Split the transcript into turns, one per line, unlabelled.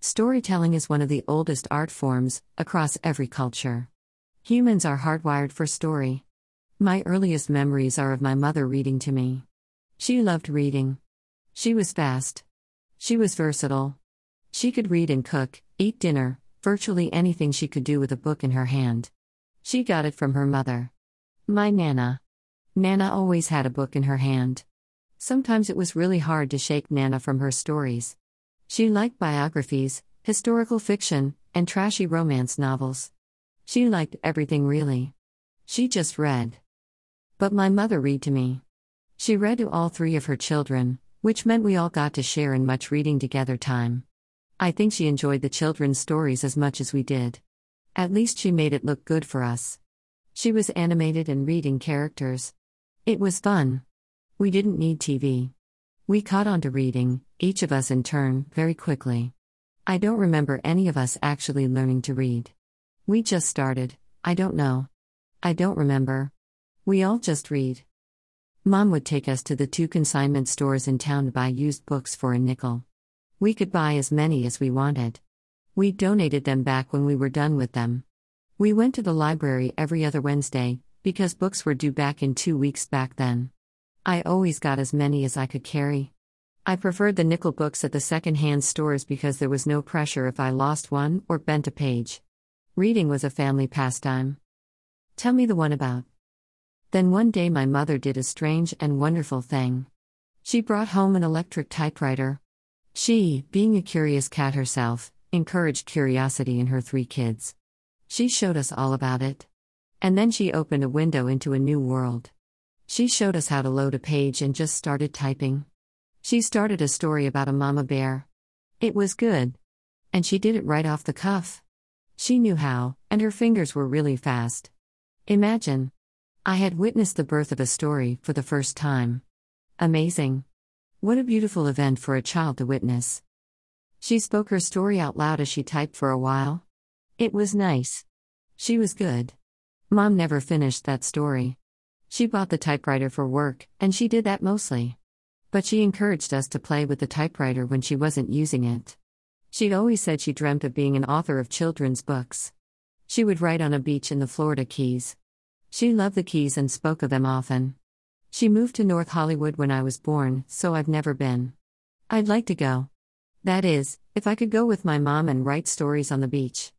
Storytelling is one of the oldest art forms, across every culture. Humans are hardwired for story. My earliest memories are of my mother reading to me. She loved reading. She was fast. She was versatile. She could read and cook, eat dinner, virtually anything she could do with a book in her hand. She got it from her mother. My Nana. Nana always had a book in her hand. Sometimes it was really hard to shake Nana from her stories. She liked biographies, historical fiction, and trashy romance novels. She liked everything really. She just read. But my mother read to me. She read to all three of her children, which meant we all got to share in much reading together time. I think she enjoyed the children's stories as much as we did. At least she made it look good for us. She was animated and reading characters. It was fun. We didn't need TV. We caught on to reading, each of us in turn, very quickly. I don't remember any of us actually learning to read. We just started, I don't know. I don't remember. We all just read. Mom would take us to the two consignment stores in town to buy used books for a nickel. We could buy as many as we wanted. We donated them back when we were done with them. We went to the library every other Wednesday, because books were due back in two weeks back then. I always got as many as I could carry. I preferred the nickel books at the second-hand stores because there was no pressure if I lost one or bent a page. Reading was a family pastime. Tell me the one about. Then one day my mother did a strange and wonderful thing. She brought home an electric typewriter. She, being a curious cat herself, encouraged curiosity in her three kids. She showed us all about it. And then she opened a window into a new world. She showed us how to load a page and just started typing. She started a story about a mama bear. It was good. And she did it right off the cuff. She knew how, and her fingers were really fast. Imagine. I had witnessed the birth of a story for the first time. Amazing. What a beautiful event for a child to witness. She spoke her story out loud as she typed for a while. It was nice. She was good. Mom never finished that story. She bought the typewriter for work, and she did that mostly. But she encouraged us to play with the typewriter when she wasn't using it. She always said she dreamt of being an author of children's books. She would write on a beach in the Florida Keys. She loved the Keys and spoke of them often. She moved to North Hollywood when I was born, so I've never been. I'd like to go. That is, if I could go with my mom and write stories on the beach.